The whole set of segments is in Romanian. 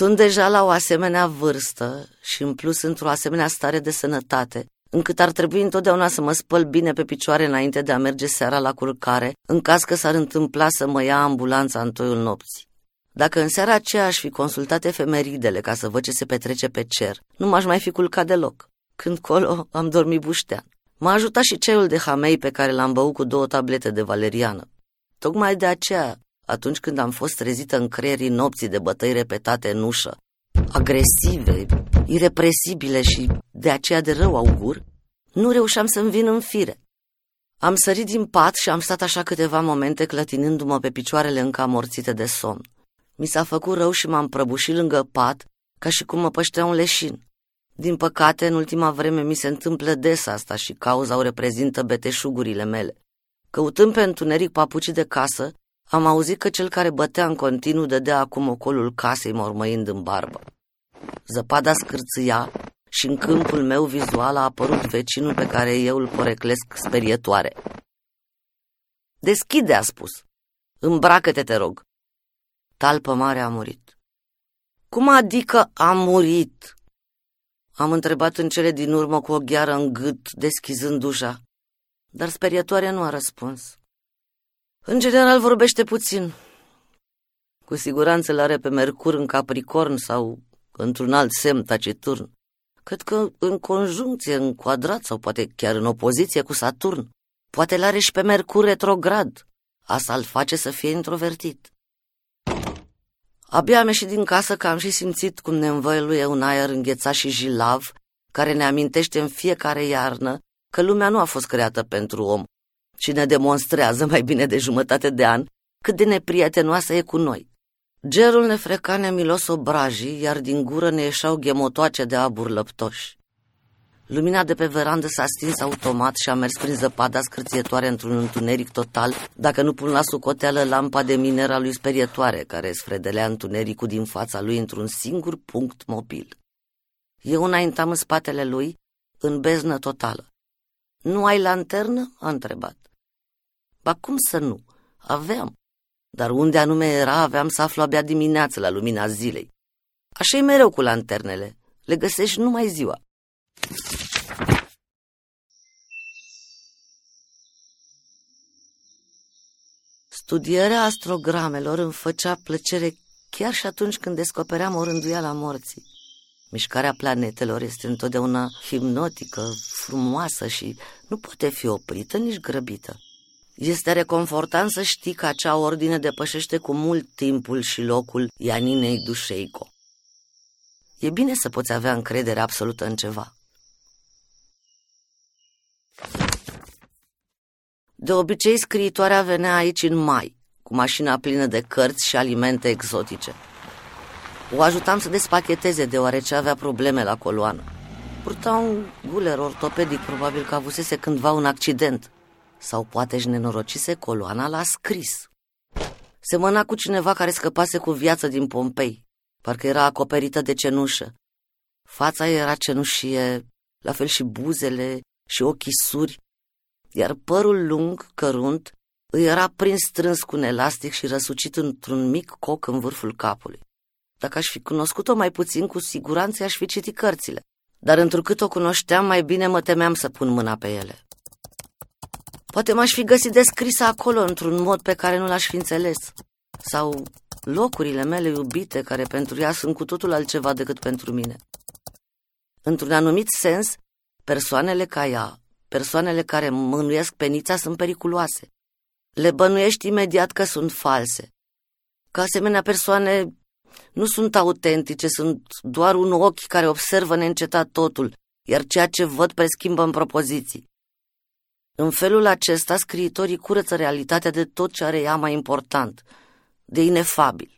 Sunt deja la o asemenea vârstă și în plus într-o asemenea stare de sănătate, încât ar trebui întotdeauna să mă spăl bine pe picioare înainte de a merge seara la culcare, în caz că s-ar întâmpla să mă ia ambulanța în toiul nopții. Dacă în seara aceea aș fi consultat efemeridele ca să văd ce se petrece pe cer, nu m-aș mai fi culcat deloc. Când colo am dormit buștean. M-a ajutat și ceaiul de hamei pe care l-am băut cu două tablete de valeriană. Tocmai de aceea, atunci când am fost trezită în creierii nopții de bătăi repetate în ușă, agresive, irepresibile și de aceea de rău augur, nu reușeam să-mi vin în fire. Am sărit din pat și am stat așa câteva momente clătinându-mă pe picioarele încă amorțite de somn. Mi s-a făcut rău și m-am prăbușit lângă pat, ca și cum mă păștea un leșin. Din păcate, în ultima vreme mi se întâmplă des asta și cauza o reprezintă beteșugurile mele. Căutând pe întuneric papucii de casă, am auzit că cel care bătea în continuu dădea acum ocolul casei mormăind în barbă. Zăpada scârțâia și în câmpul meu vizual a apărut vecinul pe care eu îl poreclesc sperietoare. Deschide, a spus. Îmbracă-te, te rog. Talpă mare a murit. Cum adică a murit? Am întrebat în cele din urmă cu o gheară în gât, deschizând ușa, dar sperietoare nu a răspuns. În general vorbește puțin. Cu siguranță l-are pe Mercur în Capricorn sau într-un alt semn taciturn. Cred că în conjuncție, în quadrat sau poate chiar în opoziție cu Saturn. Poate l-are și pe Mercur retrograd. Asta îl face să fie introvertit. Abia am ieșit din casă că am și simțit cum ne învăluie un aer înghețat și jilav, care ne amintește în fiecare iarnă că lumea nu a fost creată pentru om și ne demonstrează mai bine de jumătate de an cât de neprietenoasă e cu noi. Gerul ne freca nemilos obrajii, iar din gură ne ieșeau ghemotoace de abur lăptoși. Lumina de pe verandă s-a stins automat și a mers prin zăpada scârțietoare într-un întuneric total, dacă nu pun la sucoteală lampa de minera lui sperietoare, care sfredelea întunericul din fața lui într-un singur punct mobil. Eu înaintam în spatele lui, în beznă totală. Nu ai lanternă?" a întrebat. Ba cum să nu? Aveam. Dar unde anume era, aveam să aflu abia dimineață la lumina zilei. așa e mereu cu lanternele. Le găsești numai ziua. Studierea astrogramelor îmi făcea plăcere chiar și atunci când descopeream o rânduială a morții. Mișcarea planetelor este întotdeauna hipnotică, frumoasă și nu poate fi oprită, nici grăbită. Este reconfortant să știi că acea ordine depășește cu mult timpul și locul Ianinei Dușeico. E bine să poți avea încredere absolută în ceva. De obicei, scriitoarea venea aici în mai, cu mașina plină de cărți și alimente exotice. O ajutam să despacheteze, deoarece avea probleme la coloană. Purta un guler ortopedic, probabil că avusese cândva un accident. Sau poate își nenorocise coloana la scris. Semăna cu cineva care scăpase cu viață din Pompei. Parcă era acoperită de cenușă. Fața era cenușie, la fel și buzele și ochii suri, iar părul lung, cărunt, îi era prins strâns cu un elastic și răsucit într-un mic coc în vârful capului. Dacă aș fi cunoscut-o mai puțin, cu siguranță aș fi citit cărțile, dar întrucât o cunoșteam, mai bine mă temeam să pun mâna pe ele. Poate m-aș fi găsit descrisă acolo într-un mod pe care nu l-aș fi înțeles. Sau locurile mele iubite, care pentru ea sunt cu totul altceva decât pentru mine. Într-un anumit sens, persoanele ca ea, persoanele care mânuiesc penița, sunt periculoase. Le bănuiești imediat că sunt false. Că asemenea persoane nu sunt autentice, sunt doar un ochi care observă neîncetat totul, iar ceea ce văd preschimbă în propoziții. În felul acesta, scriitorii curăță realitatea de tot ce are ea mai important, de inefabil.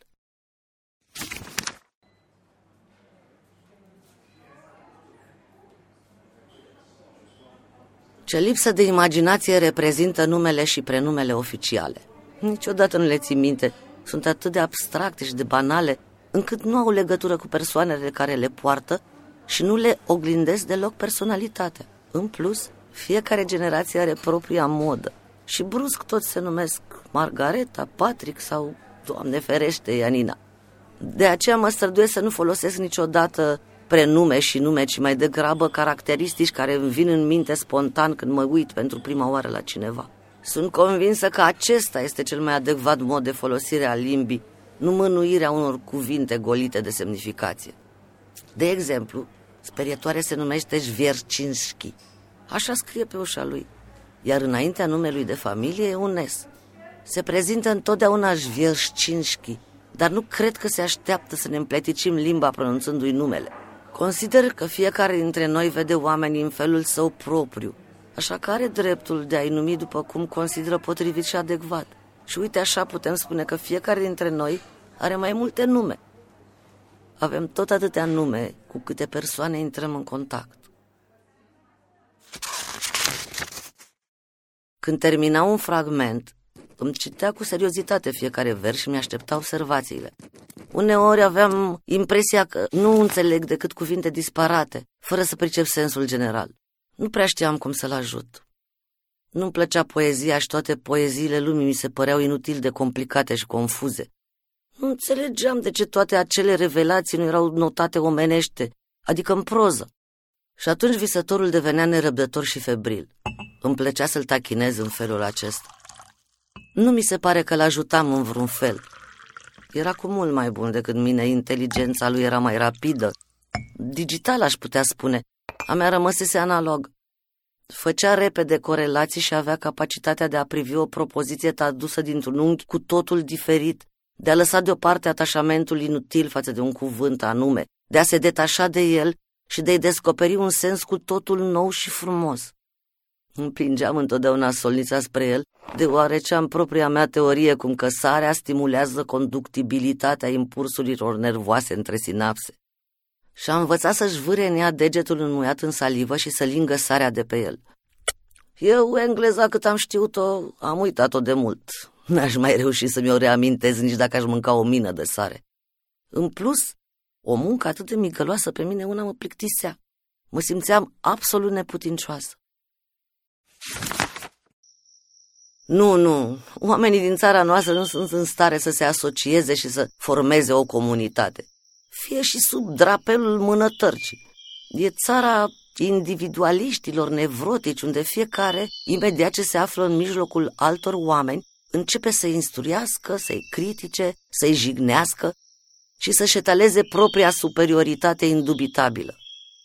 Ce lipsă de imaginație reprezintă numele și prenumele oficiale. Niciodată nu le ții minte. Sunt atât de abstracte și de banale, încât nu au legătură cu persoanele care le poartă și nu le oglindesc deloc personalitatea. În plus, fiecare generație are propria modă și brusc toți se numesc Margareta, Patrick sau, Doamne ferește, Ianina. De aceea mă străduiesc să nu folosesc niciodată prenume și nume, ci mai degrabă caracteristici care îmi vin în minte spontan când mă uit pentru prima oară la cineva. Sunt convinsă că acesta este cel mai adecvat mod de folosire a limbii, nu mânuirea unor cuvinte golite de semnificație. De exemplu, sperietoare se numește Zviercinski. Așa scrie pe ușa lui. Iar înaintea numelui de familie e un S. Se prezintă întotdeauna Zviercinski, dar nu cred că se așteaptă să ne împleticim limba pronunțându-i numele. Consider că fiecare dintre noi vede oamenii în felul său propriu, așa că are dreptul de a-i numi după cum consideră potrivit și adecvat. Și uite așa putem spune că fiecare dintre noi are mai multe nume. Avem tot atâtea nume cu câte persoane intrăm în contact. Când termina un fragment, îmi citea cu seriozitate fiecare vers și mi-aștepta observațiile. Uneori aveam impresia că nu înțeleg decât cuvinte disparate, fără să pricep sensul general. Nu prea știam cum să-l ajut. Nu-mi plăcea poezia și toate poeziile lumii mi se păreau inutil de complicate și confuze. Nu înțelegeam de ce toate acele revelații nu erau notate omenește, adică în proză. Și atunci visătorul devenea nerăbdător și febril. Îmi plăcea să-l tachinez în felul acesta. Nu mi se pare că l-ajutam în vreun fel. Era cu mult mai bun decât mine, inteligența lui era mai rapidă. Digital, aș putea spune. A mea rămăsese analog. Făcea repede corelații și avea capacitatea de a privi o propoziție tradusă dintr-un unghi cu totul diferit, de a lăsa deoparte atașamentul inutil față de un cuvânt anume, de a se detașa de el și de a-i descoperi un sens cu totul nou și frumos. Împingeam întotdeauna solnița spre el, deoarece am propria mea teorie cum că sarea stimulează conductibilitatea impulsurilor nervoase între sinapse. Și am învățat să-și vâre în ea degetul înmuiat în salivă și să lingă sarea de pe el. Eu, engleza, cât am știut-o, am uitat-o de mult. N-aș mai reuși să mi-o reamintez nici dacă aș mânca o mină de sare. În plus, o muncă atât de migăloasă pe mine una mă plictisea. Mă simțeam absolut neputincioasă. Nu, nu, oamenii din țara noastră nu sunt în stare să se asocieze și să formeze o comunitate. Fie și sub drapelul mânătărcii. E țara individualiștilor nevrotici, unde fiecare, imediat ce se află în mijlocul altor oameni, începe să instruiască, să-i critique, să-i jignească și să-și etaleze propria superioritate indubitabilă.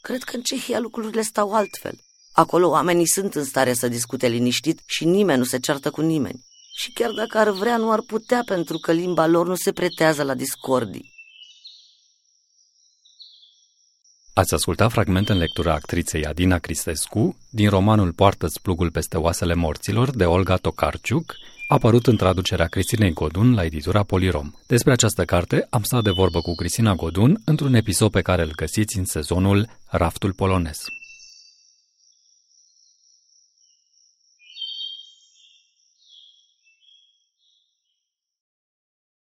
Cred că în Cehia lucrurile stau altfel. Acolo oamenii sunt în stare să discute liniștit și nimeni nu se ceartă cu nimeni. Și chiar dacă ar vrea, nu ar putea pentru că limba lor nu se pretează la discordii. Ați ascultat fragmente în lectura actriței Adina Cristescu din romanul Poartă-ți plugul peste oasele morților de Olga Tokarciuc, apărut în traducerea Cristinei Godun la editura Polirom. Despre această carte am stat de vorbă cu Cristina Godun într-un episod pe care îl găsiți în sezonul Raftul Polonez.